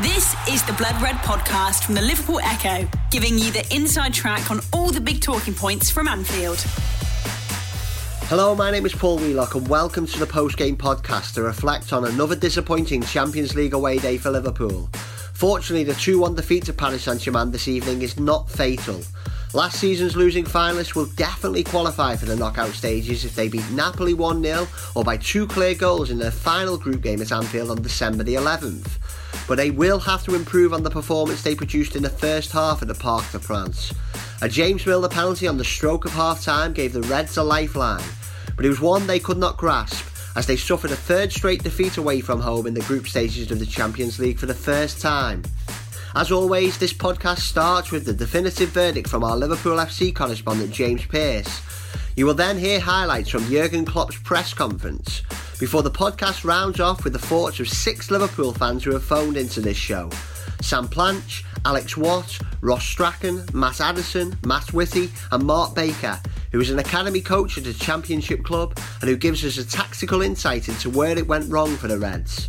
This is the Blood Red podcast from the Liverpool Echo, giving you the inside track on all the big talking points from Anfield. Hello, my name is Paul Wheelock, and welcome to the post game podcast to reflect on another disappointing Champions League away day for Liverpool. Fortunately, the 2 1 defeat to Paris Saint Germain this evening is not fatal. Last season's losing finalists will definitely qualify for the knockout stages if they beat Napoli 1 0 or by two clear goals in their final group game at Anfield on December the 11th. But they will have to improve on the performance they produced in the first half at the Parc de France. A James Milner penalty on the stroke of half time gave the Reds a lifeline, but it was one they could not grasp as they suffered a third straight defeat away from home in the group stages of the Champions League for the first time. As always, this podcast starts with the definitive verdict from our Liverpool FC correspondent James Pearce. You will then hear highlights from Jurgen Klopp's press conference before the podcast rounds off with the thoughts of six Liverpool fans who have phoned into this show. Sam Planch, Alex Watt, Ross Strachan, Matt Addison, Matt Whitty, and Mark Baker, who is an academy coach at a championship club and who gives us a tactical insight into where it went wrong for the Reds.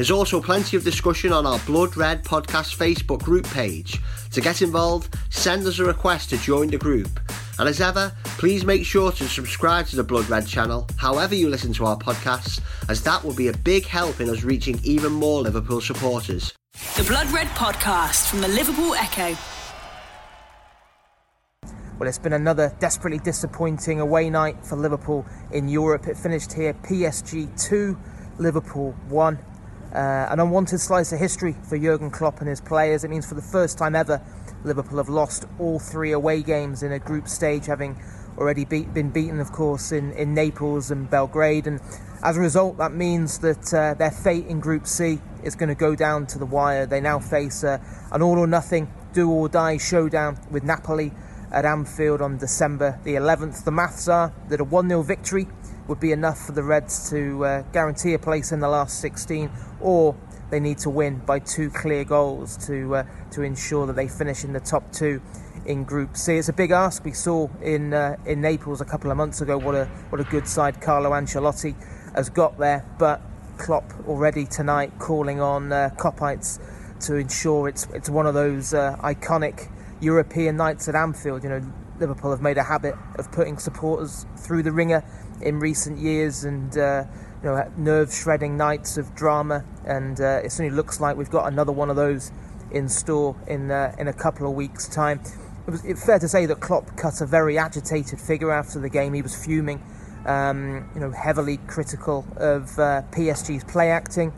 There's also plenty of discussion on our Blood Red Podcast Facebook group page. To get involved, send us a request to join the group. And as ever, please make sure to subscribe to the Blood Red channel, however you listen to our podcasts, as that will be a big help in us reaching even more Liverpool supporters. The Blood Red Podcast from the Liverpool Echo. Well, it's been another desperately disappointing away night for Liverpool in Europe. It finished here PSG 2, Liverpool 1. Uh, an unwanted slice of history for Jurgen Klopp and his players. It means for the first time ever, Liverpool have lost all three away games in a group stage, having already been beaten, of course, in, in Naples and Belgrade. And as a result, that means that uh, their fate in Group C is going to go down to the wire. They now face uh, an all or nothing, do or die showdown with Napoli at Anfield on December the 11th. The maths are that a 1 0 victory would be enough for the Reds to uh, guarantee a place in the last 16, or they need to win by two clear goals to uh, to ensure that they finish in the top two in Group C. It's a big ask. We saw in uh, in Naples a couple of months ago what a what a good side Carlo Ancelotti has got there, but Klopp already tonight calling on uh, to ensure it's it's one of those uh, iconic European nights at Anfield. You know, Liverpool have made a habit of putting supporters through the ringer in recent years and uh, you know nerve shredding nights of drama. And uh, it certainly looks like we've got another one of those in store in uh, in a couple of weeks time. It was fair to say that Klopp cut a very agitated figure after the game. He was fuming um, you know heavily critical of uh, PSG's play acting.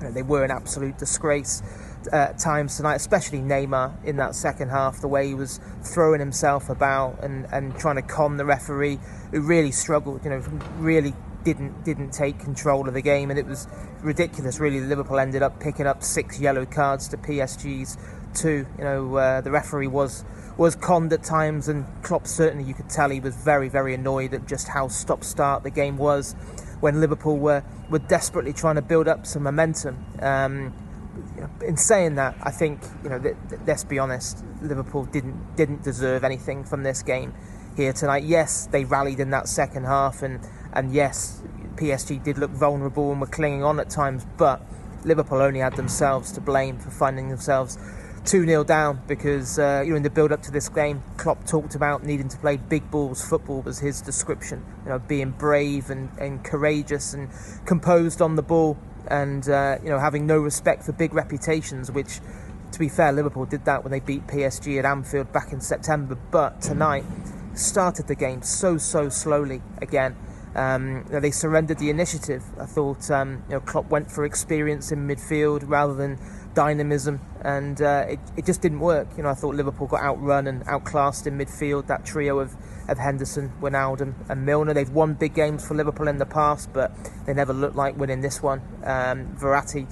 You know, they were an absolute disgrace times tonight, especially Neymar in that second half, the way he was throwing himself about and, and trying to con the referee, who really struggled, you know, really didn't didn't take control of the game, and it was ridiculous. Really, Liverpool ended up picking up six yellow cards to PSG's two. You know, uh, the referee was was conned at times, and Klopp certainly you could tell he was very very annoyed at just how stop start the game was when Liverpool were were desperately trying to build up some momentum. Um, in saying that, I think you know, th- th- let's be honest, Liverpool didn't didn't deserve anything from this game here tonight. Yes, they rallied in that second half, and and yes, PSG did look vulnerable and were clinging on at times, but Liverpool only had themselves to blame for finding themselves 2 0 down because uh, you know in the build up to this game, Klopp talked about needing to play big balls football was his description. You know, being brave and, and courageous and composed on the ball and uh, you know having no respect for big reputations. Which, to be fair, Liverpool did that when they beat PSG at Anfield back in September. But tonight started the game so so slowly again. Um, you know, they surrendered the initiative. I thought um, you know Klopp went for experience in midfield rather than dynamism, and uh, it, it just didn't work. You know, I thought Liverpool got outrun and outclassed in midfield. That trio of, of Henderson, Wijnaldum, and Milner. They've won big games for Liverpool in the past, but they never looked like winning this one. Um, Verratti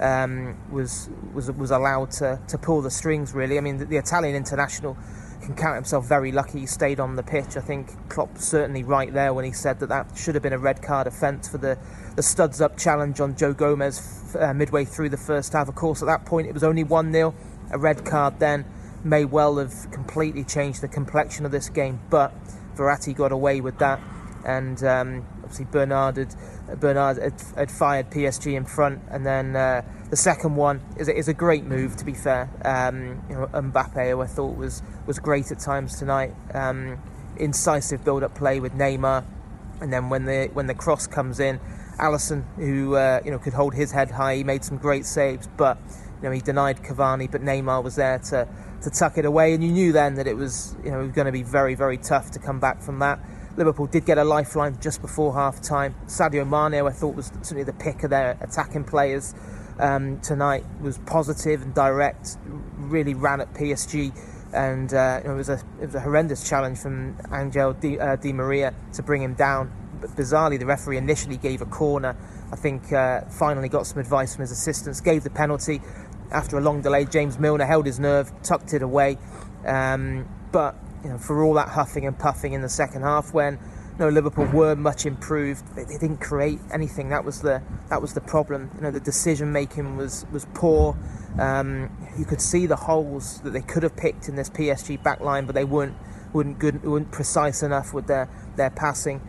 um, was was was allowed to to pull the strings. Really, I mean, the, the Italian international can count himself very lucky he stayed on the pitch. I think Klopp certainly right there when he said that that should have been a red card offence for the, the studs up challenge on Joe Gomez uh, midway through the first half. Of course, at that point it was only 1 0. A red card then may well have completely changed the complexion of this game, but Verratti got away with that. And um, obviously, Bernat had, Bernat had, had, fired PSG in front, and then uh, the second one is a, is a great move. To be fair, um, you know, Mbappe, who I thought was was great at times tonight, um, incisive build-up play with Neymar, and then when the when the cross comes in, Alisson, who uh, you know could hold his head high, he made some great saves, but you know he denied Cavani, but Neymar was there to to tuck it away, and you knew then that it was you know going to be very very tough to come back from that. Liverpool did get a lifeline just before half time. Sadio Mane, I thought, was certainly the pick of their attacking players um, tonight, was positive and direct, really ran at PSG. And uh, it was a it was a horrendous challenge from Angel Di, uh, Di Maria to bring him down. But bizarrely, the referee initially gave a corner. I think uh, finally got some advice from his assistants, gave the penalty. After a long delay, James Milner held his nerve, tucked it away. Um, but you know, for all that huffing and puffing in the second half when you know, Liverpool were much improved. They, they, didn't create anything. That was the that was the problem. You know, the decision making was was poor. Um, you could see the holes that they could have picked in this PSG backline, but they weren't weren't good, weren't precise enough with their their passing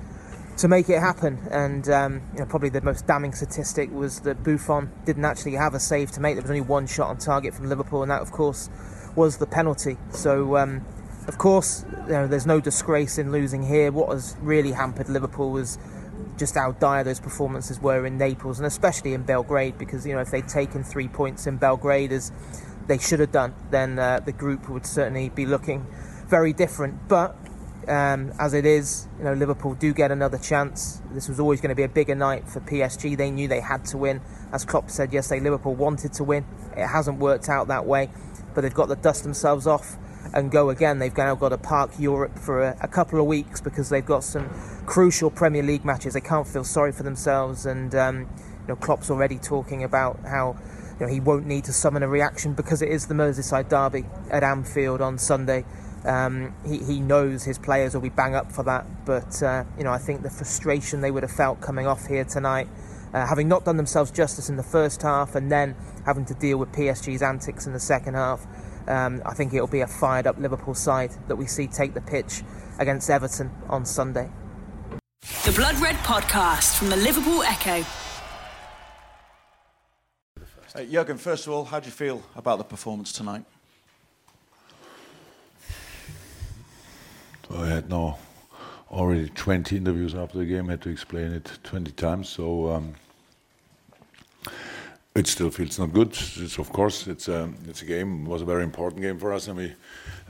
to make it happen. And um, you know, probably the most damning statistic was that Buffon didn't actually have a save to make. There was only one shot on target from Liverpool, and that, of course, was the penalty. So. Um, of course, you know, there's no disgrace in losing here. What has really hampered Liverpool was just how dire those performances were in Naples and especially in Belgrade because you know if they'd taken three points in Belgrade as they should have done, then uh, the group would certainly be looking very different. But um, as it is, you know Liverpool do get another chance. This was always going to be a bigger night for PSG. They knew they had to win, as Klopp said yesterday. Liverpool wanted to win. It hasn't worked out that way, but they've got to dust themselves off and go again. They've now got to park Europe for a, a, couple of weeks because they've got some crucial Premier League matches. They can't feel sorry for themselves, and um, you know Klopp's already talking about how you know he won't need to summon a reaction because it is the Merseyside derby at Anfield on Sunday. Um, he, he knows his players will be bang up for that, but uh, you know I think the frustration they would have felt coming off here tonight. Uh, having not done themselves justice in the first half and then having to deal with PSG's antics in the second half, um, I think it'll be a fired up Liverpool side that we see take the pitch against Everton on Sunday. The Blood Red Podcast from the Liverpool Echo. Uh, Jurgen, first of all, how do you feel about the performance tonight? I had now already 20 interviews after the game, had to explain it 20 times, so um, it still feels not good. It's, of course, it's a, um, it's a game. It was a very important game for us, and we.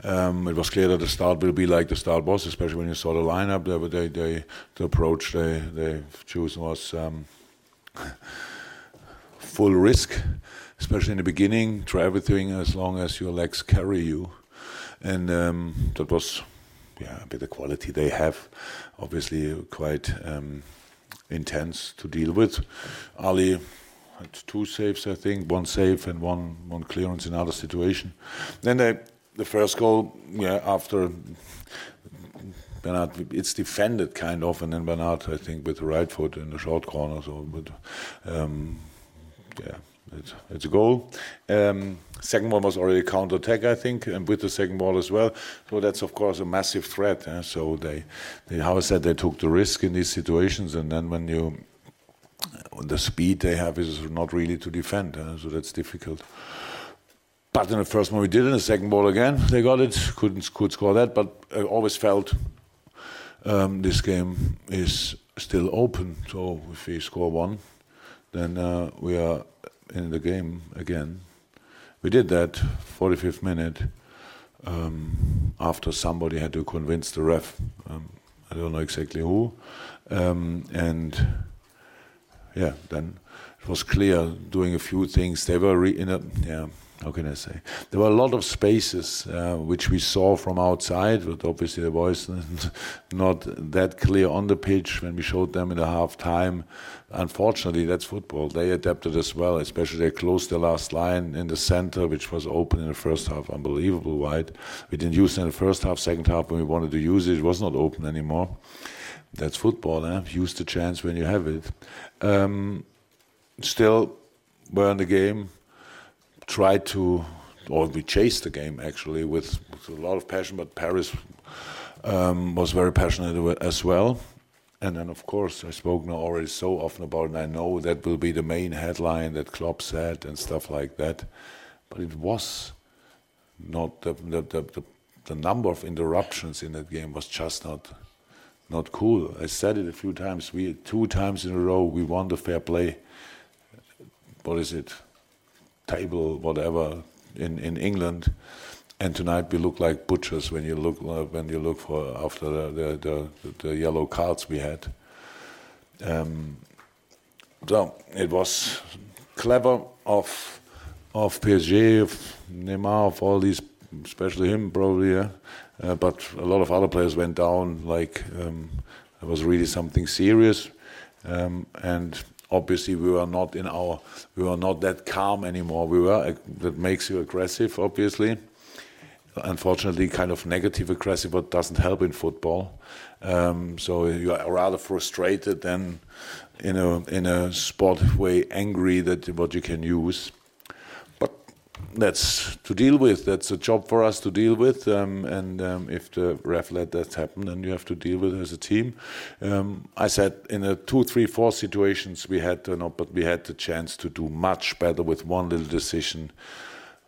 Um, it was clear that the start will be like the start was, especially when you saw the lineup. They, they, they the approach they they chosen was um, full risk, especially in the beginning. Try everything as long as your legs carry you, and um, that was yeah a bit of quality they have. Obviously, quite um, intense to deal with. Ali had two saves, I think, one save and one one clearance in another situation. Then they, the first goal, yeah, after Bernat, it's defended kind of, and then Bernat, I think, with the right foot in the short corner. So, but um, yeah, it's, it's a goal. Um, second one was already counter attack, I think, and with the second ball as well. So that's of course a massive threat. Eh? So they, they, how I said, they took the risk in these situations, and then when you the speed they have is not really to defend, uh, so that's difficult. But in the first one we did, in the second ball again they got it, couldn't could score that. But I always felt um, this game is still open. So if we score one, then uh, we are in the game again. We did that 45th minute um, after somebody had to convince the ref. Um, I don't know exactly who, um, and yeah, then it was clear doing a few things. They were in a yeah. How can I say? There were a lot of spaces uh, which we saw from outside, but obviously the voice not that clear on the pitch when we showed them in the half time. Unfortunately, that's football. They adapted as well, especially they closed the last line in the center, which was open in the first half, unbelievable wide. We didn't use it in the first half, second half when we wanted to use it, it was not open anymore. That's football. Eh? Use the chance when you have it. Um, still, we're in the game. Try to, or we chased the game actually with, with a lot of passion. But Paris um, was very passionate as well, and then, of course, I spoke now already so often about and I know that will be the main headline that Klopp said and stuff like that. But it was not the, the, the, the, the number of interruptions in that game was just not not cool. I said it a few times. We two times in a row we won the fair play. What is it? Table, whatever, in, in England, and tonight we look like butchers when you look uh, when you look for after the the, the, the yellow cards we had. Um, so it was clever of of PSG, of Neymar, of all these, especially him probably, yeah. Uh, but a lot of other players went down. Like um, it was really something serious, um, and obviously we were not in our we were not that calm anymore. We were that makes you aggressive, obviously. Unfortunately, kind of negative aggressive, but doesn't help in football. Um, so you are rather frustrated than in a in a sport way angry that what you can use that's to deal with. That's a job for us to deal with. Um, and um, if the ref let that happen, then you have to deal with it as a team. Um, I said in a two, three, four situations we had, uh, but we had the chance to do much better with one little decision.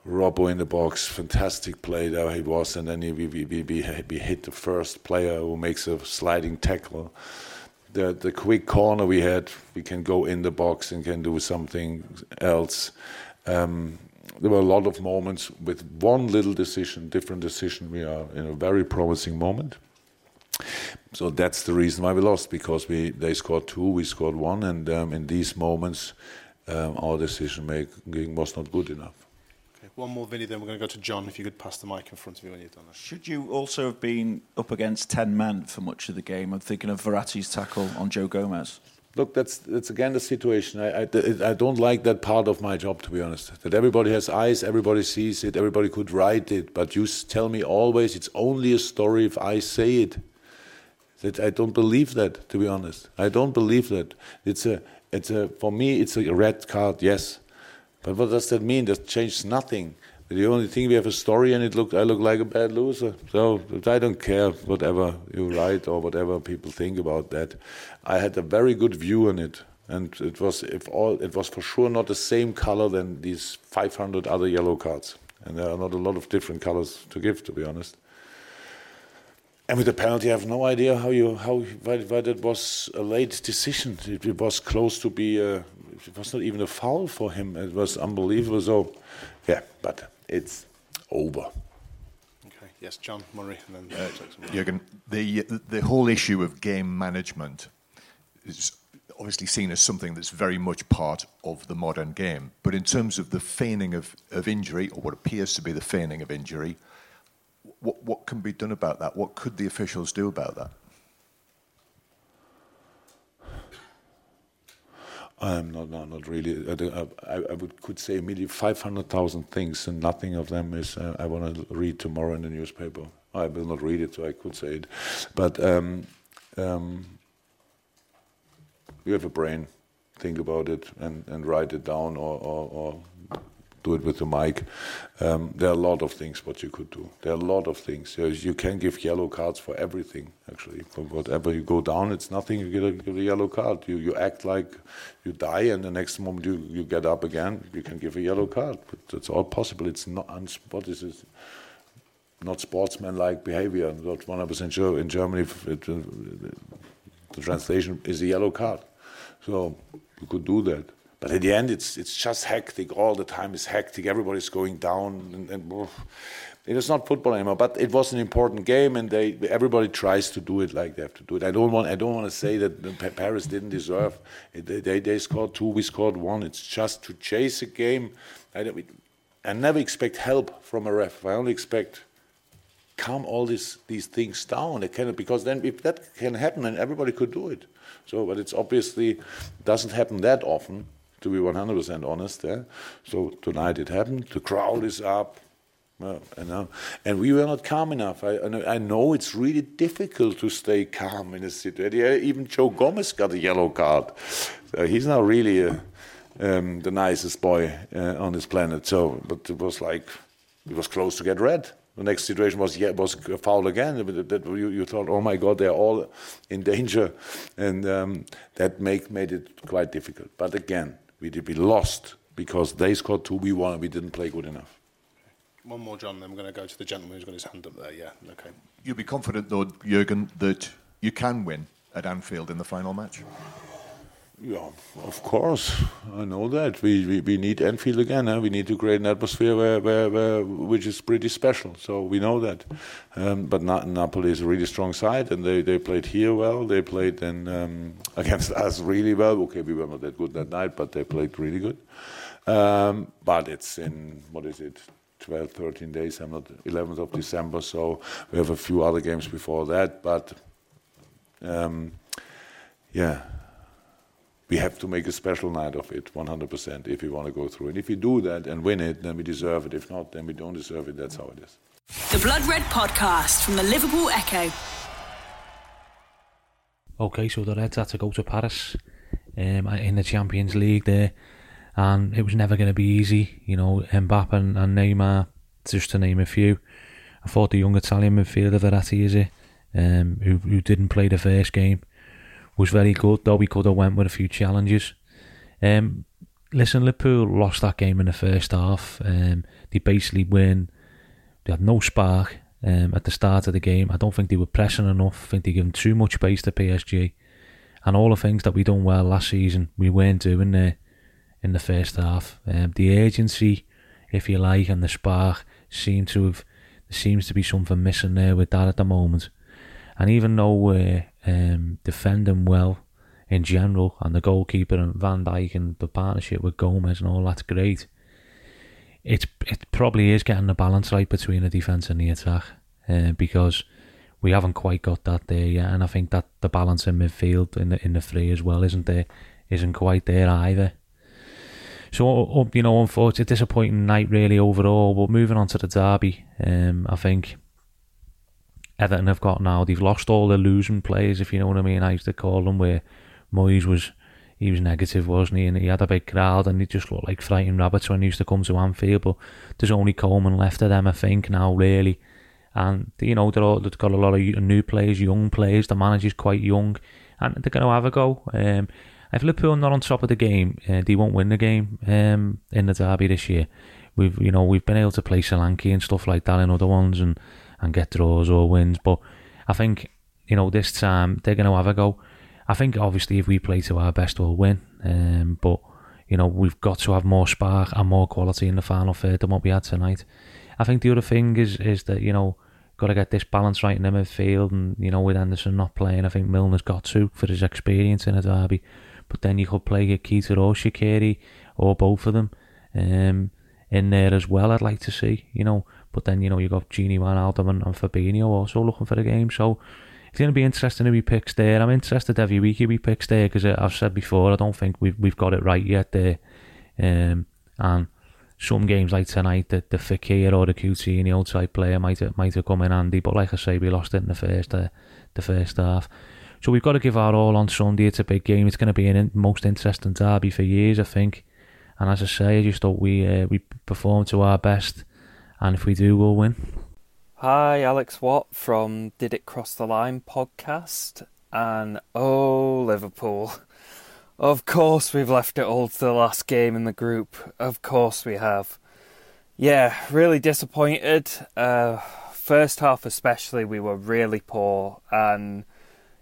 Robbo in the box, fantastic play there he was, and then he, we, we, we, we hit the first player who makes a sliding tackle. The, the quick corner we had, we can go in the box and can do something else. Um, there were a lot of moments with one little decision, different decision. We are in a very promising moment. So that's the reason why we lost because we they scored two, we scored one, and um, in these moments, um, our decision making was not good enough. Okay, one more, Vinny, then we're going to go to John. If you could pass the mic in front of you when you've done that. Should you also have been up against ten men for much of the game? I'm thinking of Verratti's tackle on Joe Gomez. Look, that's that's again the situation. I, I, I don't like that part of my job, to be honest. That everybody has eyes, everybody sees it, everybody could write it, but you tell me always it's only a story if I say it. That I don't believe that, to be honest. I don't believe that. It's a it's a for me it's a red card, yes. But what does that mean? That changes nothing. The only thing we have a story, and it look I look like a bad loser. So I don't care whatever you write or whatever people think about that. I had a very good view on it, and it was if all it was for sure not the same color than these 500 other yellow cards, and there are not a lot of different colors to give, to be honest. And with the penalty, I have no idea how you how why, why that was a late decision. It, it was close to be. A, it was not even a foul for him. It was unbelievable. So, yeah, but it's over. Okay. Yes, John Murray, and then uh, Jurgen. The the whole issue of game management is obviously seen as something that's very much part of the modern game. But in terms of the feigning of, of injury, or what appears to be the feigning of injury, what, what can be done about that? What could the officials do about that? I'm not, no, not really. I, I, I would, could say maybe 500,000 things, and nothing of them is uh, I want to read tomorrow in the newspaper. I will not read it, so I could say it. But um, um, you have a brain, think about it and, and write it down or, or, or do it with the mic. Um, there are a lot of things what you could do. There are a lot of things. You can give yellow cards for everything, actually. For whatever you go down, it's nothing. You get a, a, yellow card. You you act like you die, and the next moment you, you get up again, you can give a yellow card. But it's all possible. It's not what is it? Not sportsman-like behavior. Not 100% sure. In Germany, it, uh, the translation is a yellow card. So you could do that. But at the end, it's it's just hectic. All the time is hectic. Everybody's going down, and, and it is not football anymore. But it was an important game, and they everybody tries to do it like they have to do it. I don't want I don't want to say that Paris didn't deserve. It, they they scored two, we scored one. It's just to chase a game. I, I never expect help from a ref. I only expect calm all these these things down. It can because then if that can happen, then everybody could do it. So, but it's obviously doesn't happen that often to be 100% honest. Yeah? So tonight it happened. The crowd is up. Well, know, and we were not calm enough. I, I know it's really difficult to stay calm in a situation. Even Joe Gomez got a yellow card. So he's not really a, um, the nicest boy uh, on this planet. So, but it was like it was close to get red. The next situation was yeah, was a foul again. That you, you thought, oh my God, they're all in danger, and um, that make made it quite difficult. But again, we did we lost because they scored two, we won, and we didn't play good enough. One more, John. Then we're going to go to the gentleman who's got his hand up there. Yeah, okay. You'll be confident, though, Jurgen, that you can win at Anfield in the final match. Yeah, of course, I know that. We, we, we need Anfield again. We need to create an atmosphere where, where, where, which is pretty special. So we know that. Um, but Na- Napoli is a really strong side, and they, they played here well. They played um, against us really well. Okay, we were not that good that night, but they played really good. Um, but it's in, what is it, 12, 13 days. I'm not 11th of December, so we have a few other games before that. But um, yeah we have to make a special night of it 100% if we want to go through. And if we do that and win it, then we deserve it. If not, then we don't deserve it. That's how it is. The Blood Red Podcast from the Liverpool Echo. Okay, so the Reds had to go to Paris um, in the Champions League there, and it was never going to be easy. You know, Mbappe and, and Neymar, just to name a few. I thought the young Italian midfielder Verratti is it, um, who who didn't play the first game, was very good, though we could have went with a few challenges. Um, listen, Liverpool lost that game in the first half. Um, they basically win. They had no spark um, at the start of the game. I don't think they were pressing enough. I think they gave too much space to PSG. And all the things that we done well last season, we weren't doing there in the first half. Um, the urgency, if you like, and the spark seem to have. Seems to be something missing there with that at the moment. And even though we're um, defending well in general, and the goalkeeper and Van Dijk and the partnership with Gomez and all that's great. It's it probably is getting the balance right between the defence and the attack, uh, because we haven't quite got that there yet, and I think that the balance in midfield in the in the three as well isn't there, isn't quite there either. So you know, unfortunately, disappointing night really overall. But moving on to the derby, um, I think Everton have got now. They've lost all the losing players, if you know what I mean. I used to call them where Moyes was he was negative, wasn't he? And he had a big crowd and he just looked like frightened rabbits when he used to come to Anfield. But there's only Coleman left of them, I think, now really. And you know they're all, they've got a lot of new players, young players. The manager's quite young, and they're going to have a go. Um, if Liverpool are not on top of the game, uh, they won't win the game um, in the derby this year. We've you know we've been able to play Solanke and stuff like that in other ones, and and get draws or wins. But I think, you know, this time they're going to have a go. I think obviously if we play to our best, we'll win. Um, but, you know, we've got to have more spark and more quality in the final third than what we had tonight. I think the other thing is is that, you know, got to get this balance right in the midfield. And, you know, with Henderson not playing, I think Milner's got to for his experience in a derby. But then you could play Keita or Shaqiri or both of them um, in there as well, I'd like to see, you know. But then, you know, you've got Gini Wijnaldum and, and Fabinho also looking for the game. So it's going to be interesting who he picks there. I'm interested every week who he picks there because I've said before, I don't think we've, we've got it right yet there. Um, and some games like tonight, the, the Fekir or the the outside player might have, might have come in handy. But like I say, we lost it in the first, uh, the first half. So we've got to give our all on Sunday. It's a big game. It's going to be an most interesting derby for years, I think. And as I say, I just thought we uh, we performed to our best and if we do, we'll win. Hi, Alex Watt from Did It Cross the Line podcast. And oh, Liverpool. Of course, we've left it all to the last game in the group. Of course, we have. Yeah, really disappointed. Uh, first half, especially, we were really poor. And,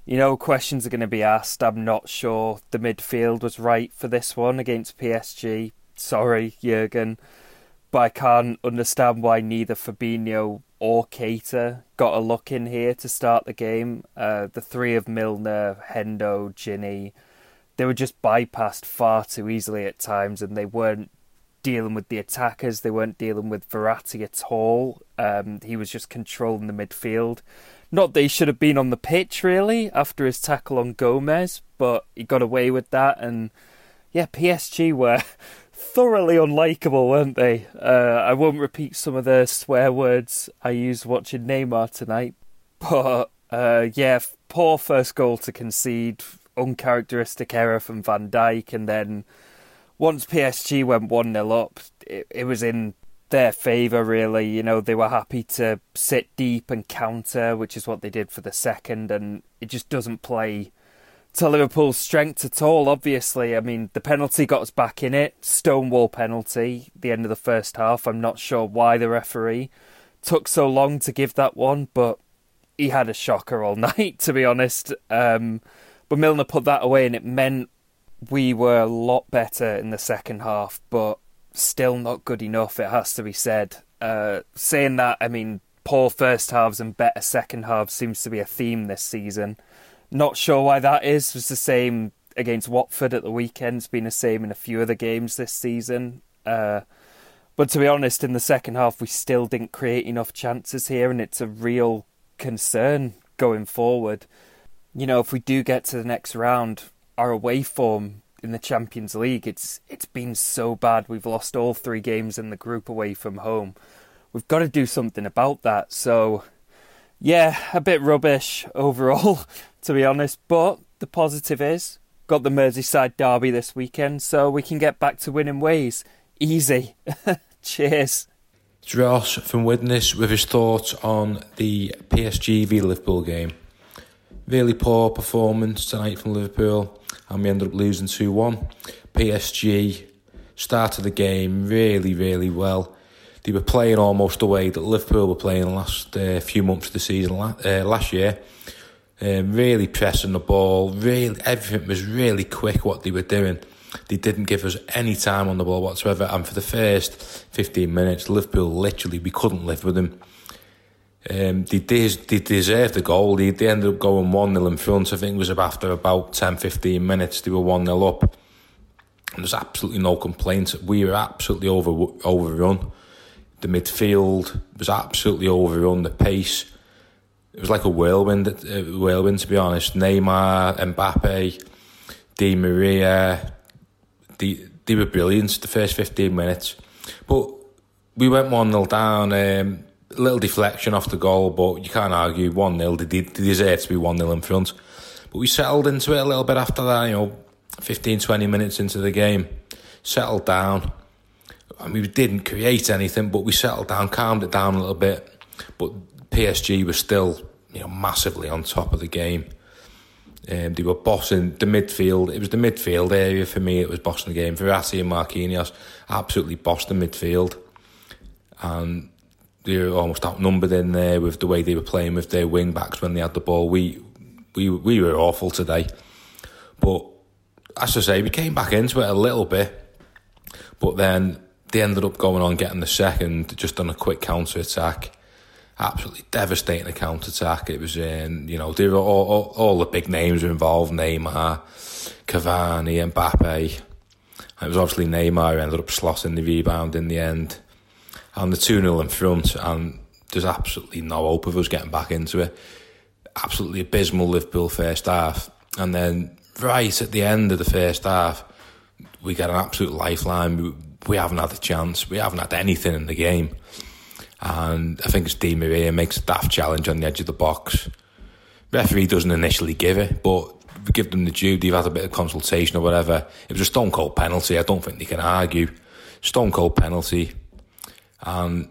you know, questions are going to be asked. I'm not sure the midfield was right for this one against PSG. Sorry, Jurgen but I can't understand why neither Fabinho or Keita got a look in here to start the game. Uh, the three of Milner, Hendo, Gini, they were just bypassed far too easily at times, and they weren't dealing with the attackers. They weren't dealing with Verratti at all. Um, he was just controlling the midfield. Not that he should have been on the pitch really after his tackle on Gomez, but he got away with that. And yeah, PSG were thoroughly unlikable, weren't they? Uh, I won't repeat some of the swear words I used watching Neymar tonight, but uh, yeah, poor first goal to concede, uncharacteristic error from Van Dijk, and then once PSG went 1 0 up, it, it was in their favour, really. You know, they were happy to sit deep and counter, which is what they did for the second, and it just doesn't play to Liverpool's strength at all, obviously. I mean, the penalty got us back in it. Stonewall penalty, the end of the first half. I'm not sure why the referee took so long to give that one, but he had a shocker all night, to be honest. Um, but Milner put that away, and it meant we were a lot better in the second half, but still not good enough, it has to be said. Uh, saying that, I mean, poor first halves and better second halves seems to be a theme this season. Not sure why that is. It was the same against Watford at the weekend. It's been the same in a few other games this season. Uh, but to be honest, in the second half, we still didn't create enough chances here, and it's a real concern going forward. You know, if we do get to the next round, our away form in the Champions League, it's it's been so bad. We've lost all three games in the group away from home. We've got to do something about that. So, yeah, a bit rubbish overall, to be honest. But the positive is got the Merseyside derby this weekend, so we can get back to winning ways. Easy. Cheers. It's Ross from Widnes with his thoughts on the PSG v Liverpool game. Really poor performance tonight from Liverpool, and we ended up losing 2 1. PSG started the game really, really well. They were playing almost the way that Liverpool were playing the last uh, few months of the season uh, last year. Um, really pressing the ball, really everything was really quick what they were doing. They didn't give us any time on the ball whatsoever, and for the first 15 minutes, Liverpool literally we couldn't live with them. Um, they, des- they deserved the goal. They, they ended up going 1 0 in front. I think it was after about 10 15 minutes, they were 1 0 up. And there's absolutely no complaints. We were absolutely over overrun. The midfield was absolutely overrun. The pace, it was like a whirlwind, a whirlwind to be honest. Neymar, Mbappe, Di Maria, they, they were brilliant the first 15 minutes. But we went 1 0 down. Um, a little deflection off the goal, but you can't argue 1 0. They, they deserve to be 1 0 in front. But we settled into it a little bit after that, you know, 15, 20 minutes into the game. Settled down. I mean, we didn't create anything, but we settled down, calmed it down a little bit. But PSG was still, you know, massively on top of the game. Um, they were bossing the midfield. It was the midfield area for me. It was bossing the game. Verratti and Marquinhos absolutely bossed the midfield, and they were almost outnumbered in there with the way they were playing with their wing backs when they had the ball. We we we were awful today, but as I say, we came back into it a little bit, but then they ended up going on getting the second just on a quick counter attack. Absolutely devastating counter attack. It was in, you know, there were all, all, all the big names were involved Neymar, Cavani, Mbappe. It was obviously Neymar who ended up slotting the rebound in the end. And the 2 0 in front, and there's absolutely no hope of us getting back into it. Absolutely abysmal Liverpool first half. And then right at the end of the first half, we get an absolute lifeline. We, we haven't had a chance. We haven't had anything in the game. And I think it's Di Maria makes a daft challenge on the edge of the box. Referee doesn't initially give it, but give them the due. They've had a bit of consultation or whatever. It was a stone cold penalty. I don't think they can argue. Stone cold penalty. And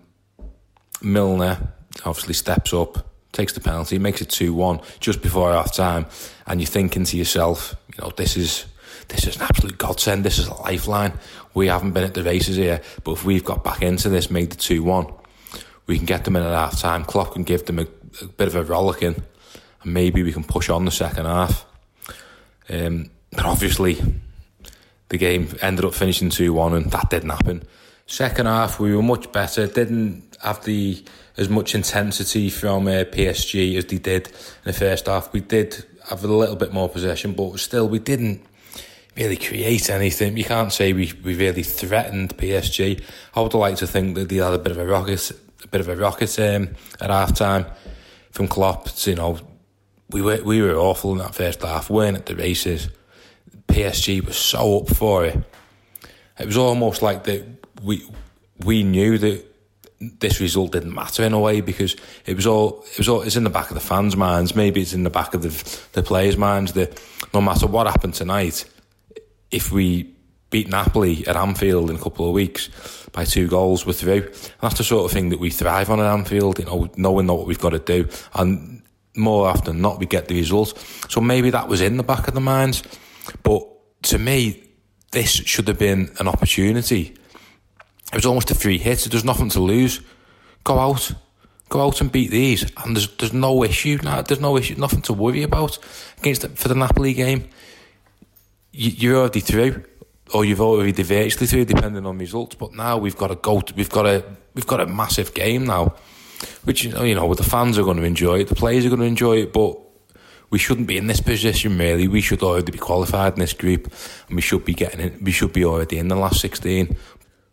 Milner obviously steps up, takes the penalty, makes it 2 1 just before half time. And you're thinking to yourself, you know, this is this is an absolute godsend. This is a lifeline. We haven't been at the races here, but if we've got back into this, made the 2 1, we can get them in at half time. Klopp can give them a, a, bit of a rollicking, and maybe we can push on the second half. Um, but obviously, the game ended up finishing 2 1, and that didn't happen. Second half, we were much better. Didn't have the as much intensity from uh, PSG as they did in the first half. We did have a little bit more possession, but still, we didn't really create anything. You can't say we, we really threatened PSG. I would like to think that they had a bit of a rocket, a bit of a rocket um, at half time from Klopp. You know, we were we were awful in that first half. weren't at the races. PSG was so up for it. It was almost like that we we knew that this result didn't matter in a way because it was all it was all it's in the back of the fans' minds. Maybe it's in the back of the the players' minds that no matter what happened tonight, if we beat Napoli at Anfield in a couple of weeks by two goals, we're through. And that's the sort of thing that we thrive on at Anfield, you know, knowing what we've got to do. And more often than not, we get the results. So maybe that was in the back of the minds. But to me, this should have been an opportunity. It was almost a free hit. There's nothing to lose. Go out, go out and beat these, and there's there's no issue. There's no issue, nothing to worry about against the, for the Napoli game. You, you're already through, or you've already virtually through, depending on results. But now we've got a go. To, we've got a we've got a massive game now, which you know, the fans are going to enjoy it, the players are going to enjoy it, but we shouldn't be in this position really. We should already be qualified in this group, and we should be getting in, we should be already in the last sixteen.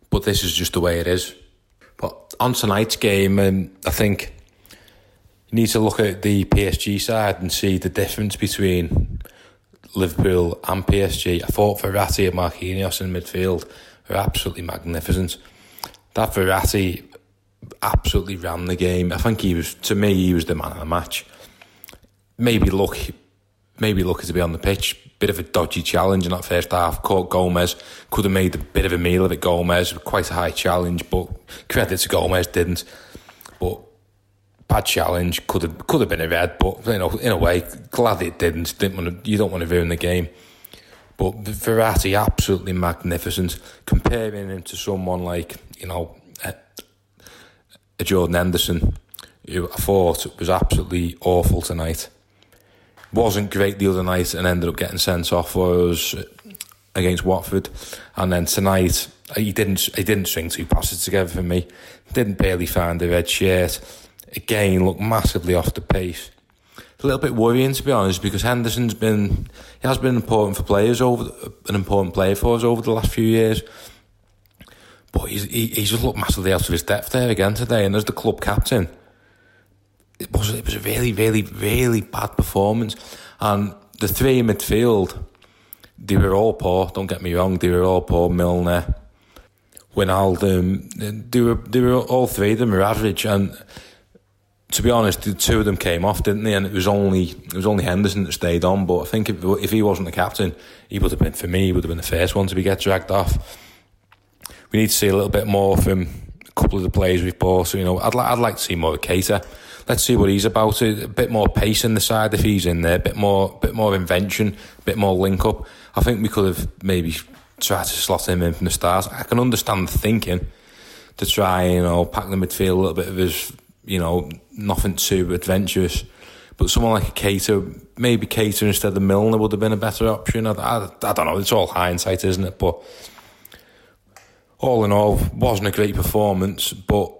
But this is just the way it is. But on tonight's game, um, I think you need to look at the PSG side and see the difference between Liverpool and PSG. I thought Verratti and Marquinhos in midfield were absolutely magnificent. That Verratti absolutely ran the game. I think he was, to me, he was the man of the match. Maybe luck, maybe lucky to be on the pitch. Bit of a dodgy challenge in that first half. Caught Gomez, could have made a bit of a meal of it. Gomez, quite a high challenge, but credit to Gomez, didn't. But bad challenge, could have could have been a red, but you know, in a way, glad it didn't. Didn't want to, you don't want to ruin the game. But Verratti, absolutely magnificent. Comparing him to someone like you know, a, a Jordan Henderson, who I thought was absolutely awful tonight. Wasn't great the other night and ended up getting sent off for us eh, against Watford, and then tonight he didn't he didn't string two passes together for me. Didn't barely find the red shirt. Again, looked massively off the pace. It's a little bit worrying to be honest, because Henderson's been he has been important for players over an important player for us over the last few years. But he's he, just looked massively out of his depth there again today, and as the club captain, it was it was a really really really bad performance, and the three in midfield they were all poor. Don't get me wrong, they were all poor. Milner, Wijnaldum, they were they were all three of them were average. And to be honest, the two of them came off, didn't they? And it was only it was only Henderson that stayed on. But I think if if he wasn't the captain, he would have been for me. He would have been the first one to be get dragged off. We need to see a little bit more from a couple of the players we've bought. So you know, I'd like I'd like to see more of Keita let's see what he's about. A bit more pace in the side if he's in there, a bit more, bit more invention, a bit more link up. I think we could have maybe tried to slot him in from the start. I can understand the thinking to try, and you know, pack the midfield a little bit of his, you know, nothing too adventurous. But someone like a Keita, maybe Keita instead of Milner would have been a better option. I, I, I don't know. It's all hindsight, isn't it? But all in all, wasn't a great performance. But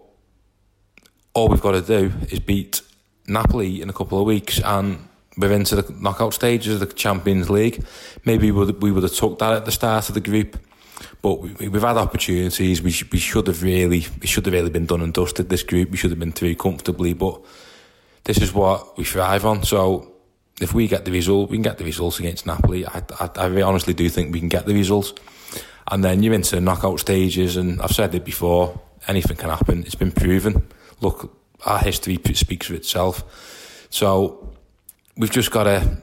all we've got to do is beat Napoli in a couple of weeks and we're into the knockout stages of the Champions League. Maybe we would, we would have took that at the start of the group, but we, have had opportunities. We, we should have really, we should have really been done and dusted this group. We should have been through comfortably, but this is what we thrive on. So if we get the result, we can get the results against Napoli. I, I, I honestly do think we can get the results. And then you're into knockout stages, and I've said it before, anything can happen. It's been proven look, our history speaks for itself. So we've just got to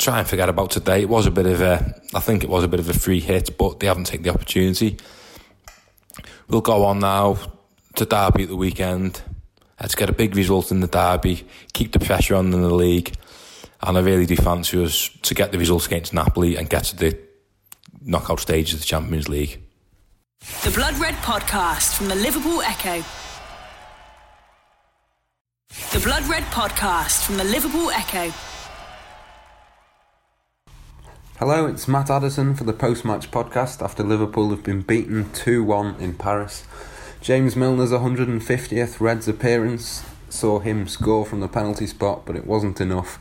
try and forget about today. It was a bit of a, I think it was a bit of a free hit, but they haven't taken the opportunity. We'll go on now to Derby at the weekend. Let's get a big result in the Derby, keep the pressure on in the league, and I really do fancy us to get the results against Napoli and get to the knockout stage of the Champions League. The Blood Red Podcast from the Liverpool Echo. The Blood Red Podcast from the Liverpool Echo. Hello, it's Matt Addison for the post match podcast after Liverpool have been beaten 2 1 in Paris. James Milner's 150th Reds appearance saw him score from the penalty spot, but it wasn't enough.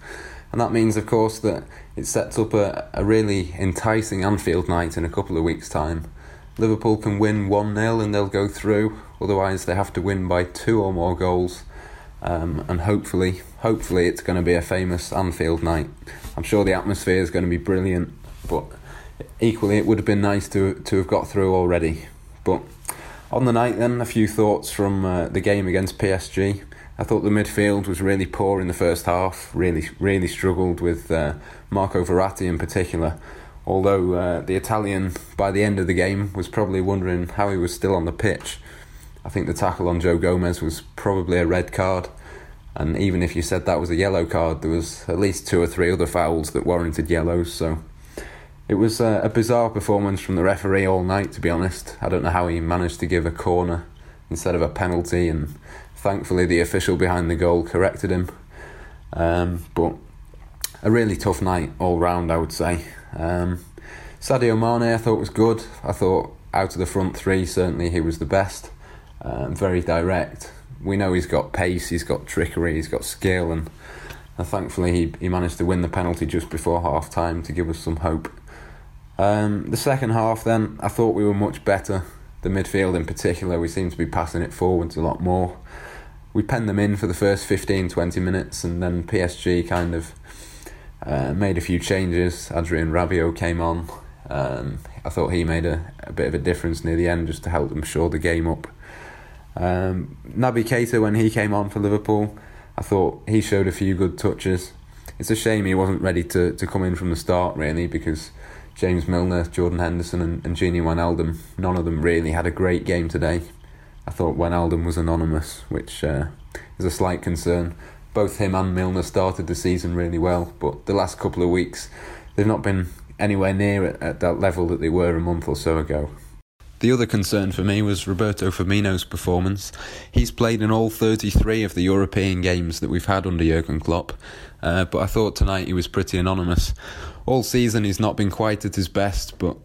And that means, of course, that it sets up a, a really enticing Anfield night in a couple of weeks' time. Liverpool can win 1 0 and they'll go through, otherwise, they have to win by two or more goals um, and hopefully, hopefully, it's going to be a famous Anfield night. I'm sure the atmosphere is going to be brilliant, but equally, it would have been nice to to have got through already. But on the night, then, a few thoughts from uh, the game against PSG. I thought the midfield was really poor in the first half. Really, really struggled with uh, Marco Verratti in particular. Although uh, the Italian, by the end of the game, was probably wondering how he was still on the pitch. I think the tackle on Joe Gomez was probably a red card. And even if you said that was a yellow card, there was at least two or three other fouls that warranted yellows. So it was a, a bizarre performance from the referee all night, to be honest. I don't know how he managed to give a corner instead of a penalty, and thankfully the official behind the goal corrected him. Um, but a really tough night all round, I would say. Um, Sadio Mane, I thought was good. I thought out of the front three, certainly he was the best. Um, very direct. We know he's got pace, he's got trickery, he's got skill, and uh, thankfully he, he managed to win the penalty just before half time to give us some hope. Um, the second half, then, I thought we were much better. The midfield, in particular, we seemed to be passing it forwards a lot more. We penned them in for the first 15 20 minutes, and then PSG kind of uh, made a few changes. Adrien Rabiot came on. Um, I thought he made a, a, bit of a difference near the end just to help them shore the game up. Um, Naby Keita, when he came on for Liverpool, I thought he showed a few good touches. It's a shame he wasn't ready to, to come in from the start, really, because James Milner, Jordan Henderson, and, and Gini Wijnaldum, none of them really had a great game today. I thought Wijnaldum was anonymous, which uh, is a slight concern. Both him and Milner started the season really well, but the last couple of weeks they've not been anywhere near at, at that level that they were a month or so ago. The other concern for me was Roberto Firmino's performance. He's played in all 33 of the European games that we've had under Jurgen Klopp, uh, but I thought tonight he was pretty anonymous. All season he's not been quite at his best, but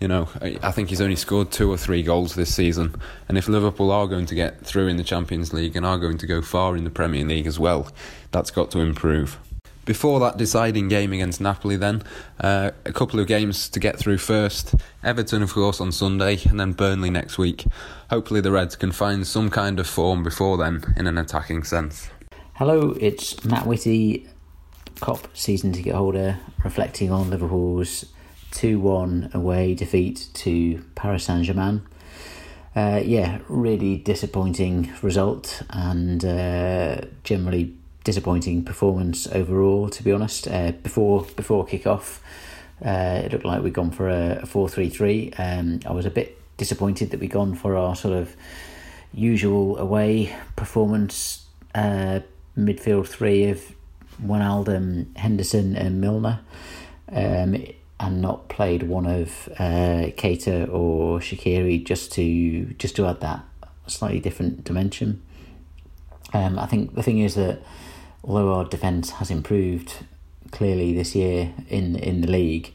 you know, I think he's only scored two or three goals this season. And if Liverpool are going to get through in the Champions League and are going to go far in the Premier League as well, that's got to improve. Before that deciding game against Napoli, then, uh, a couple of games to get through first. Everton, of course, on Sunday, and then Burnley next week. Hopefully, the Reds can find some kind of form before then in an attacking sense. Hello, it's Matt Whitty, Kop season ticket holder, reflecting on Liverpool's 2 1 away defeat to Paris Saint Germain. Uh, yeah, really disappointing result and uh, generally disappointing performance overall. To be honest, uh, before before kick off, uh, it looked like we'd gone for a, four three three. Um, I was a bit disappointed that we'd gone for our sort of usual away performance uh, midfield three of Wijnaldum, Henderson, and Milner. Um, and not played one of uh, Keita or Shaqiri just to just to add that slightly different dimension. Um, I think the thing is that although our defence has improved clearly this year in in the league,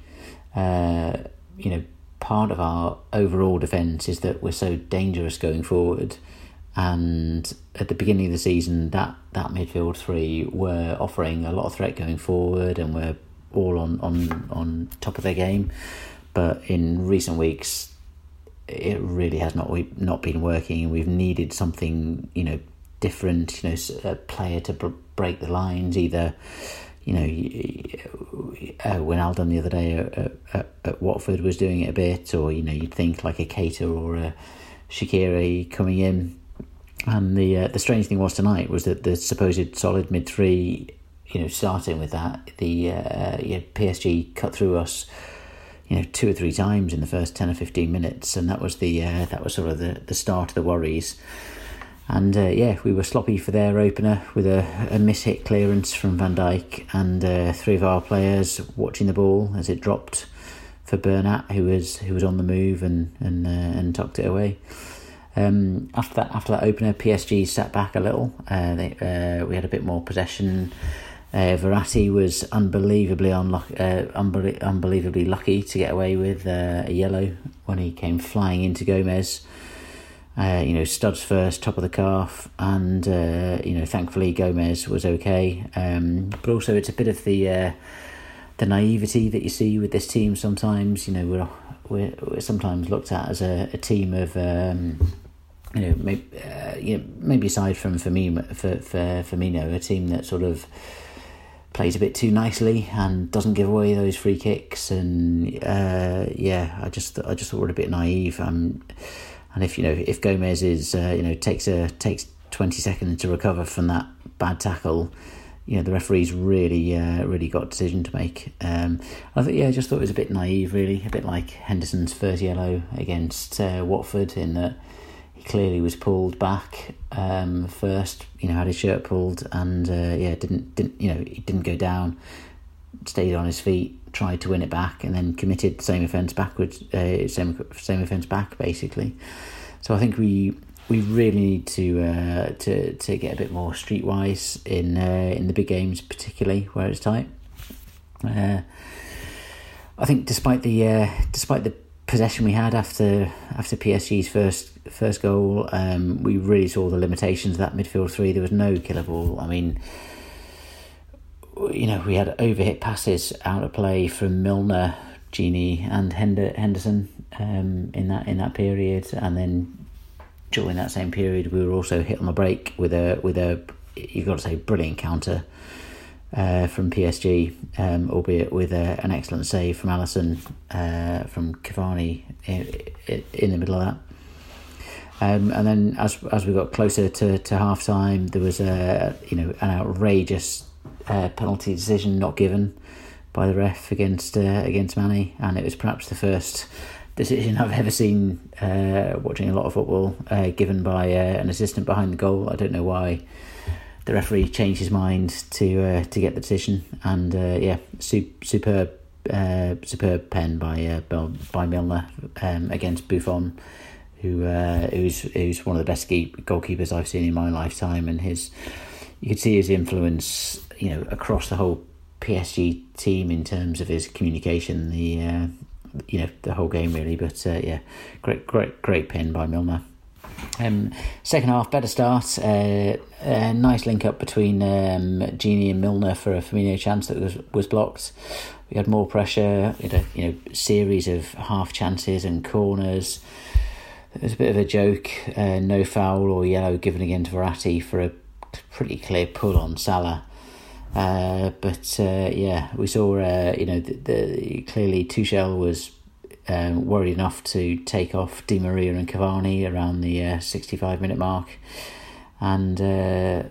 uh, you know, part of our overall defence is that we're so dangerous going forward. And at the beginning of the season, that, that midfield three were offering a lot of threat going forward and were all on, on, on top of their game. But in recent weeks, it really has not not been working. And we've needed something, you know, different. You know, a player to break the lines. Either, you know, uh, Wijnaldum the other day at, at, at, Watford was doing it a bit, or you know, you'd think like a Keita or a Shaqiri coming in. And the uh, the strange thing was tonight was that the supposed solid mid three, you know, starting with that, the uh, PSG cut through us you know two or three times in the first 10 or 15 minutes and that was the uh, that was sort of the, the start of the worries and uh, yeah, we were sloppy for their opener with a, a miss-hit clearance from Van Dijk and uh, three of our players watching the ball as it dropped for Bernat, who was who was on the move and and uh, and tucked it away. Um, after that, after that opener, PSG sat back a little. Uh, they, uh, we had a bit more possession. Uh, Verratti was unbelievably unlucky, unbe- unbelievably lucky to get away with a yellow when he came flying into Gomez. Uh, you know, studs first, top of the calf, and uh, you know, thankfully Gomez was okay. Um, but also, it's a bit of the uh, the naivety that you see with this team. Sometimes, you know, we're we're, we're sometimes looked at as a, a team of. Um, you know, maybe, uh, you know, maybe aside from Firmino, for, for Firmino, a team that sort of plays a bit too nicely and doesn't give away those free kicks, and uh, yeah, I just I just thought we're a bit naive. And if you know if Gomez is uh, you know takes a takes twenty seconds to recover from that bad tackle, you know the referees really uh, really got a decision to make. Um, I think yeah, I just thought it was a bit naive, really, a bit like Henderson's first yellow against uh, Watford in that he clearly was pulled back um, first. You know, had his shirt pulled, and uh, yeah, didn't didn't you know he didn't go down, stayed on his feet, tried to win it back, and then committed the same offence backwards, uh, same same offence back basically. So I think we we really need to uh, to to get a bit more streetwise in uh, in the big games, particularly where it's tight. Uh, I think despite the uh, despite the possession we had after after PSG's first first goal, um, we really saw the limitations of that midfield three. There was no killer ball. I mean, you know, we had overhit passes out of play from Milner, Gini, and Henderson um, in that in that period, and then during that same period, we were also hit on the break with a with a you've got to say brilliant counter uh, from PSG, um, albeit with a, an excellent save from Alisson uh, from Cavani in, in, the middle of that. Um, and then as as we got closer to, to half time, there was a you know an outrageous uh, penalty decision not given by the ref against uh, against Mane, and it was perhaps the first decision I've ever seen uh, watching a lot of football uh, given by uh, an assistant behind the goal. I don't know why the referee changed his mind to uh, to get the decision, and yeah, superb uh, superb pen by by Milner um, against Buffon, who who's who's one of the best goalkeepers I've seen in my lifetime, and his you could see his influence, you know, across the whole PSG team in terms of his communication, the you know the whole game really. But uh, yeah, great, great, great pin by Milner. Um, second half, better start. Uh, a nice link up between um, Gini and Milner for a Firmino chance that was was blocked. We had more pressure. We had a you know series of half chances and corners. It was a bit of a joke. Uh, no foul or yellow given again to Verratti for a pretty clear pull on Salah. Uh, but uh, yeah, we saw uh, you know the, the, clearly Tuchel was um, worried enough to take off Di Maria and Cavani around the uh, sixty-five minute mark, and uh,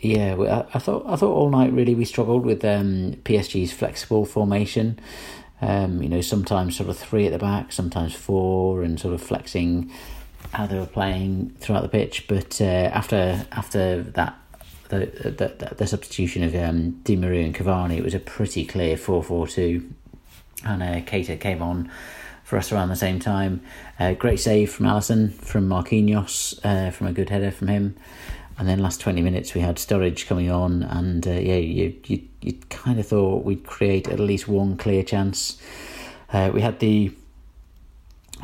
yeah, I, I, thought I thought all night really we struggled with um, PSG's flexible formation. Um, you know, sometimes sort of three at the back, sometimes four, and sort of flexing how they were playing throughout the pitch. But after after that the the, the substitution of um, Di Maria and Cavani, it was a pretty clear 4 4 2. And uh, came on for us around the same time. Uh, great save from Alisson, from Marquinhos, uh, from a good header from him. And then last 20 minutes we had Sturridge coming on, and uh, yeah, you, you, you kind of thought we'd create at least one clear chance. Uh, we had the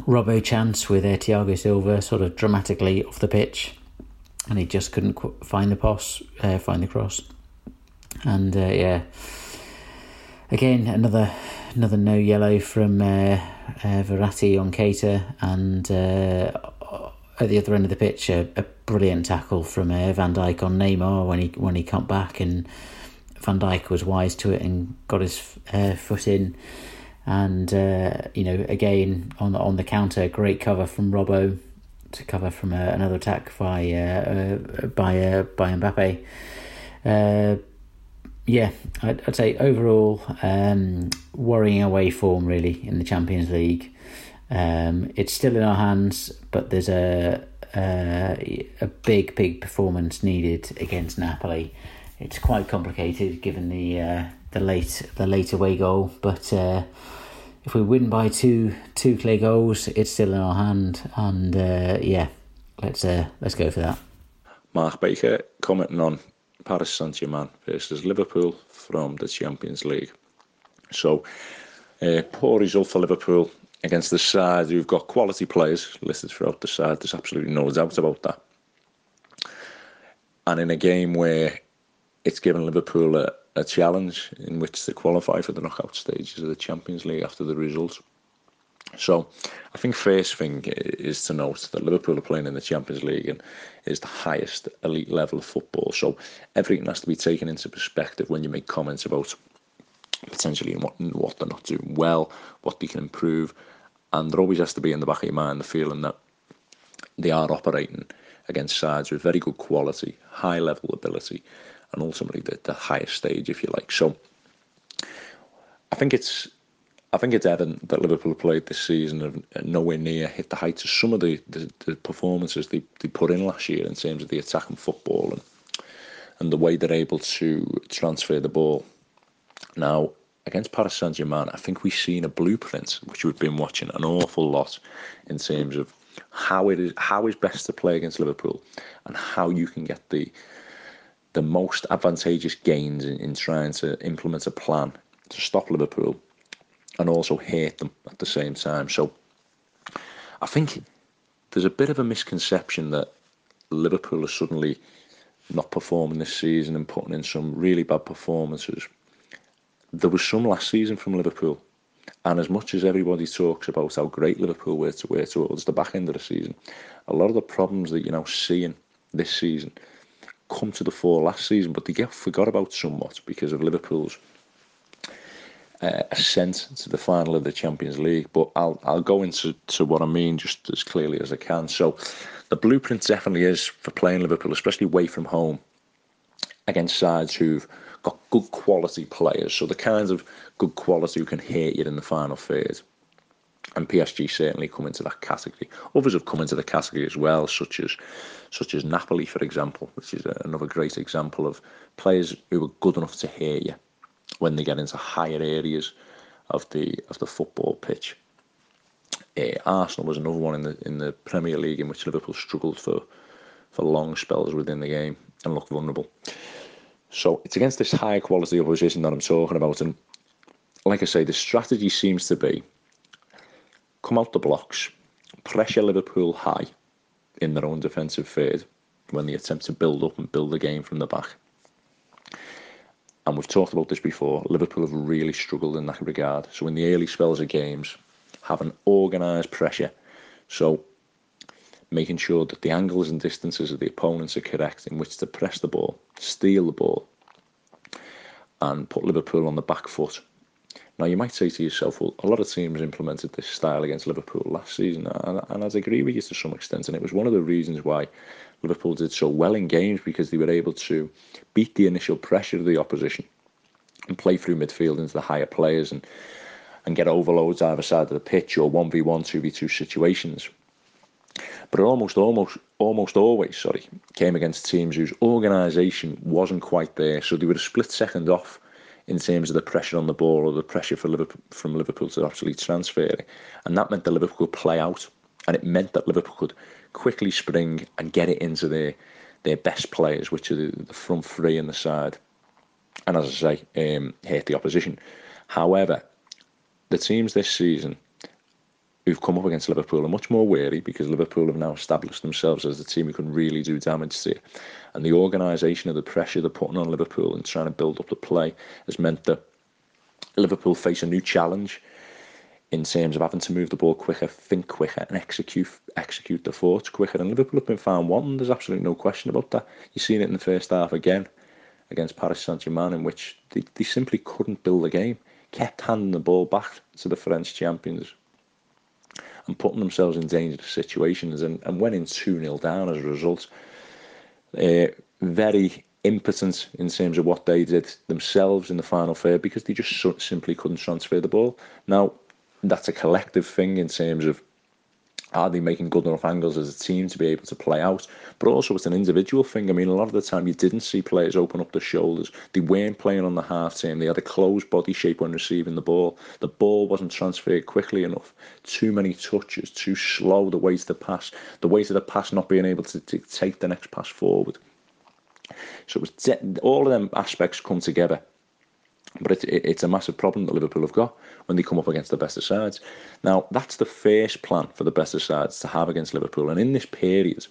Robbo chance with uh, Thiago Silva sort of dramatically off the pitch and he just couldn't find the pass, uh, find the cross, and uh, yeah, again another another no yellow from uh, uh, Verratti on Keita, and uh, at the other end of the pitch, a, a brilliant tackle from uh, Van Dijk on Neymar when he when he cut back, and Van Dijk was wise to it and got his foot in. And you know, again on on the counter, great cover from Robbo, to cover from uh, another attack by uh, uh, by uh, by Mbappe. Uh, yeah, I'd, I'd, say overall um, worrying away form really in the Champions League. Um, it's still in our hands, but there's a, a a big big performance needed against Napoli. It's quite complicated given the uh, the late the late away goal, but if we win by two two clear goals, it's still in our hand. And uh, yeah, let's uh, let's go for that. Mark Baker commenting on Paris Saint Germain versus Liverpool from the Champions League. So, uh, poor result for Liverpool against the side who've got quality players listed throughout the side. There's absolutely no doubt about that. And in a game where it's given Liverpool a, a challenge in which to qualify for the knockout stages of the Champions League after the results. So, I think first thing is to note that Liverpool are playing in the Champions League and is the highest elite level of football. So, everything has to be taken into perspective when you make comments about potentially what what they're not doing well, what they can improve, and there always has to be in the back of your mind the feeling that they are operating against sides with very good quality, high level ability, and ultimately the, the highest stage, if you like. So I think it's I think it's evident that Liverpool played this season have nowhere near hit the heights of some of the, the, the, performances they, they put in last year in terms of the attack attacking football and and the way they're able to transfer the ball. Now, against Paris Saint Germain, I think we've seen a blueprint which we've been watching an awful lot in terms of how it is how is best to play against Liverpool and how you can get the the most advantageous gains in, in trying to implement a plan to stop Liverpool and also hate them at the same time. So I think there's a bit of a misconception that Liverpool are suddenly not performing this season and putting in some really bad performances. There was some last season from Liverpool, and as much as everybody talks about how great Liverpool were to were towards the back end of the season, a lot of the problems that you're now seeing this season come to the fore last season, but they get forgot about somewhat because of Liverpool's uh, ascent to the final of the Champions League. But I'll I'll go into to what I mean just as clearly as I can. So the blueprint definitely is for playing Liverpool, especially away from home, against sides who've got good quality players. So the kinds of good quality who can hit you in the final phase. And PSG certainly come into that category. Others have come into the category as well, such as such as Napoli, for example, which is another great example of players who are good enough to hear you when they get into higher areas of the of the football pitch. Uh, Arsenal was another one in the in the Premier League in which Liverpool struggled for for long spells within the game and looked vulnerable. So it's against this high quality opposition that I'm talking about, and like I say, the strategy seems to be come out the blocks, pressure Liverpool high in their own defensive third when they attempt to build up and build the game from the back and we've talked about this before, Liverpool have really struggled in that regard. So in the early spells of games, have an organised pressure, so making sure that the angles and distances of the opponents are correct in which to press the ball, steal the ball, and put Liverpool on the back foot. Now you might say to yourself, well, a lot of teams implemented this style against Liverpool last season, and, and I'd agree with you to some extent, and it was one of the reasons why Liverpool did so well in games because they were able to beat the initial pressure of the opposition and play through midfield into the higher players and and get overloads either side of the pitch or 1v1, 2v2 situations. But it almost, almost, almost always, sorry, came against teams whose organisation wasn't quite there. So they were a split second off in terms of the pressure on the ball or the pressure Liverpool, from Liverpool to actually transfer it. And that meant that Liverpool could play out. And it meant that Liverpool could quickly spring and get it into their their best players, which are the, the front three in the side, and as I say, um, the opposition. However, the teams this season who've come up against Liverpool are much more wary because Liverpool have now established themselves as the team who can really do damage to you. And the organisation of the pressure they're putting on Liverpool and trying to build up the play has meant that Liverpool face a new challenge in terms of having to move the ball quicker, think quicker, and execute execute the thoughts quicker. And Liverpool have been found one. There's absolutely no question about that. You've seen it in the first half again against Paris Saint Germain, in which they, they simply couldn't build a game, kept handing the ball back to the French champions and putting themselves in dangerous situations and, and went in 2 0 down as a result. Uh, very impotent in terms of what they did themselves in the final third because they just so, simply couldn't transfer the ball. Now, that's a collective thing in terms of are they making good enough angles as a team to be able to play out? But also, it's an individual thing. I mean, a lot of the time you didn't see players open up their shoulders. They weren't playing on the half team. They had a closed body shape when receiving the ball. The ball wasn't transferred quickly enough. Too many touches, too slow the way to the pass. The way to the pass not being able to take the next pass forward. So it was all of them aspects come together but it, it, it's a massive problem that Liverpool have got when they come up against the best of sides. Now, that's the first plan for the best of sides to have against Liverpool. And in this period,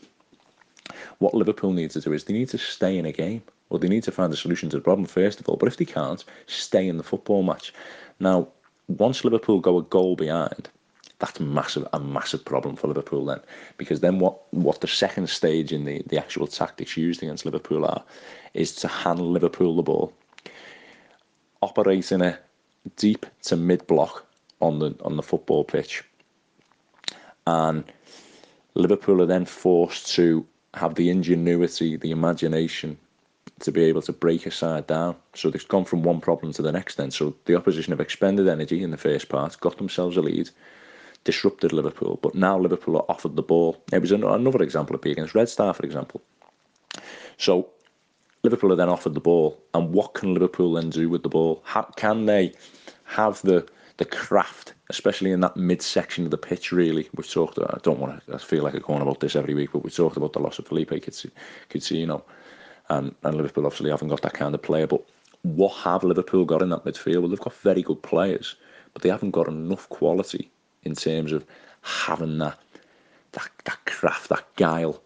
what Liverpool need to do is they need to stay in a game, or they need to find a solution to the problem first of all. But if they can't, stay in the football match. Now, once Liverpool go a goal behind, that's massive a massive problem for Liverpool then, because then what what the second stage in the the actual tactics used against Liverpool are, is to hand Liverpool the ball operating a deep to mid block on the on the football pitch, and Liverpool are then forced to have the ingenuity, the imagination to be able to break a side down. So they've gone from one problem to the next then. So the opposition have expended energy in the first part, got themselves a lead, disrupted Liverpool, but now Liverpool are offered the ball. It was another example of be against Red Star, for example. So Liverpool are then offered the ball, and what can Liverpool then do with the ball? How, can they have the the craft, especially in that midsection of the pitch? Really, we've talked. I don't want to. I feel like I'm going about this every week, but we talked about the loss of Philippe Coutinho, and and Liverpool obviously haven't got that kind of player. But what have Liverpool got in that midfield? Well, they've got very good players, but they haven't got enough quality in terms of having that that, that craft, that guile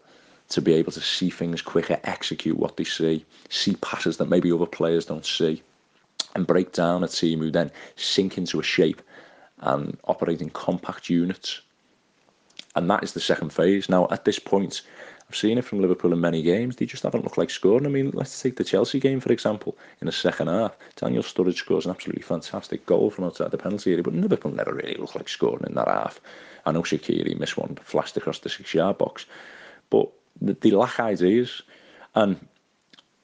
to be able to see things quicker, execute what they see, see passes that maybe other players don't see, and break down a team who then sink into a shape and operate in compact units. And that is the second phase. Now, at this point, I've seen it from Liverpool in many games. They just haven't looked like scoring. I mean, let's take the Chelsea game, for example. In the second half, Daniel Sturridge scores an absolutely fantastic goal from outside the penalty area, but Liverpool never really looked like scoring in that half. I know Shaqiri missed one, flashed across the six-yard box. But they lack ideas. And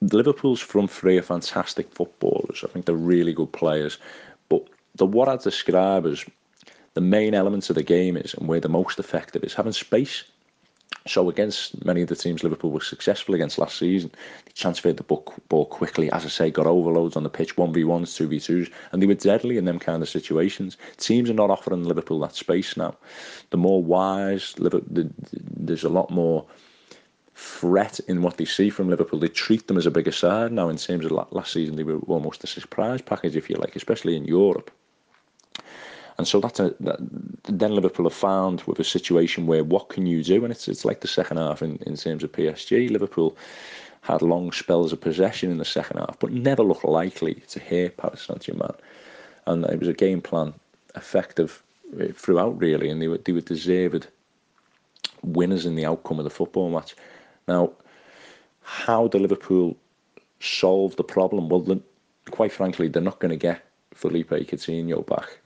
Liverpool's front three are fantastic footballers. I think they're really good players. But the what I'd describe as the main elements of the game is, and where the most effective is having space. So against many of the teams Liverpool were successful against last season, they transferred the ball quickly. As I say, got overloads on the pitch, one v ones, two v twos, and they were deadly in them kind of situations. Teams are not offering Liverpool that space now. The more wise, there's a lot more threat in what they see from Liverpool. They treat them as a bigger side now. In terms of last season, they were almost a surprise package, if you like, especially in Europe. And so that's a, that, then Liverpool have found with a situation where what can you do? And it's it's like the second half in, in terms of PSG. Liverpool had long spells of possession in the second half, but never looked likely to hit Paris Saint Germain. And it was a game plan effective eh, throughout, really, and they were, they were deserved winners in the outcome of the football match. Now, how do Liverpool solve the problem? Well, quite frankly, they're not going to get Philippe Coutinho back.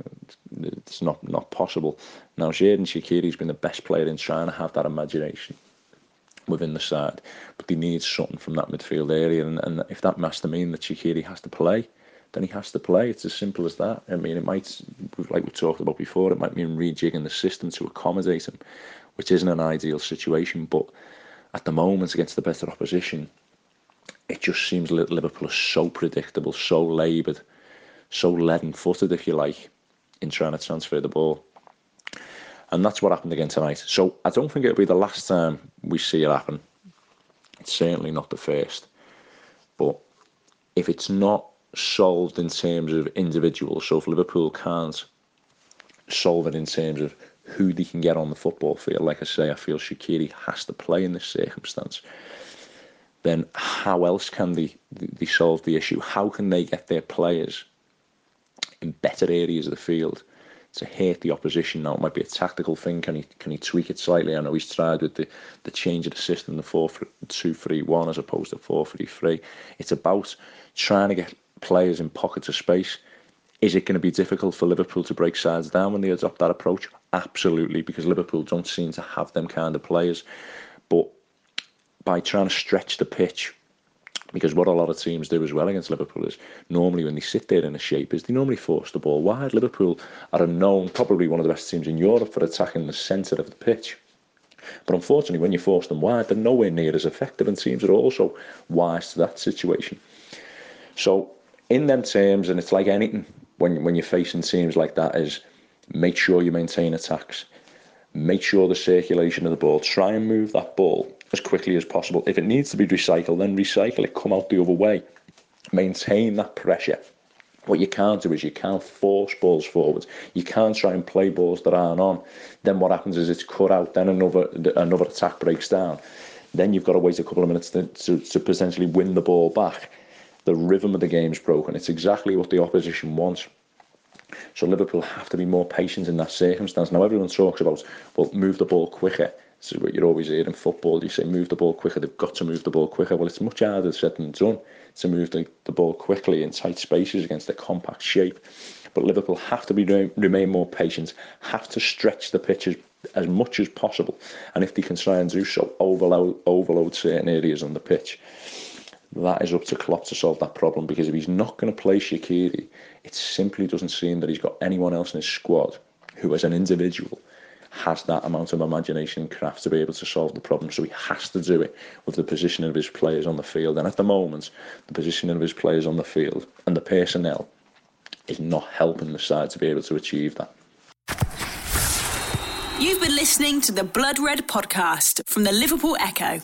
It's not not possible. Now, Xherdan Shaqiri's been the best player in trying to have that imagination within the side, but he needs something from that midfield area. And, and if that has to mean that Shaqiri has to play, then he has to play. It's as simple as that. I mean, it might, like we talked about before, it might mean rejigging the system to accommodate him, which isn't an ideal situation. But at the moment, against the better opposition, it just seems Liverpool are so predictable, so laboured so leaden footed, if you like, in trying to transfer the ball. And that's what happened again tonight. So I don't think it'll be the last time we see it happen. It's certainly not the first. But if it's not solved in terms of individuals, so if Liverpool can't solve it in terms of who they can get on the football field, like I say, I feel Shaqiri has to play in this circumstance. Then how else can they, they solve the issue? How can they get their players in better areas of the field to hate the opposition. Now it might be a tactical thing. Can he can he tweak it slightly? I know he's tried with the, the change of the system, the four two three one as opposed to four three three. It's about trying to get players in pockets of space. Is it going to be difficult for Liverpool to break sides down when they adopt that approach? Absolutely, because Liverpool don't seem to have them kind of players. But by trying to stretch the pitch because what a lot of teams do as well against Liverpool is normally when they sit there in a shape is they normally force the ball wide. Liverpool are a known, probably one of the best teams in Europe for attacking the centre of the pitch. But unfortunately, when you force them wide, they're nowhere near as effective, and teams are also wise to that situation. So, in them terms, and it's like anything when when you're facing teams like that, is make sure you maintain attacks, make sure the circulation of the ball, try and move that ball as quickly as possible. If it needs to be recycled, then recycle it, come out the other way. Maintain that pressure. What you can't do is you can't force balls forwards. You can't try and play balls that aren't on. Then what happens is it's cut out. Then another another attack breaks down. Then you've got to wait a couple of minutes to, to, to potentially win the ball back. The rhythm of the game's broken. It's exactly what the opposition wants. So Liverpool have to be more patient in that circumstance. Now everyone talks about well, move the ball quicker. This is what you're always hearing in football. You say move the ball quicker. They've got to move the ball quicker. Well, it's much harder said than done to move the, the ball quickly in tight spaces against a compact shape. But Liverpool have to be remain more patient. Have to stretch the pitches as much as possible. And if they can try and do so, overload overload certain areas on the pitch. That is up to Klopp to solve that problem because if he's not going to play Shaqiri, it simply doesn't seem that he's got anyone else in his squad who, as an individual, has that amount of imagination and craft to be able to solve the problem. So he has to do it with the positioning of his players on the field. And at the moment, the positioning of his players on the field and the personnel is not helping the side to be able to achieve that. You've been listening to the Blood Red podcast from the Liverpool Echo.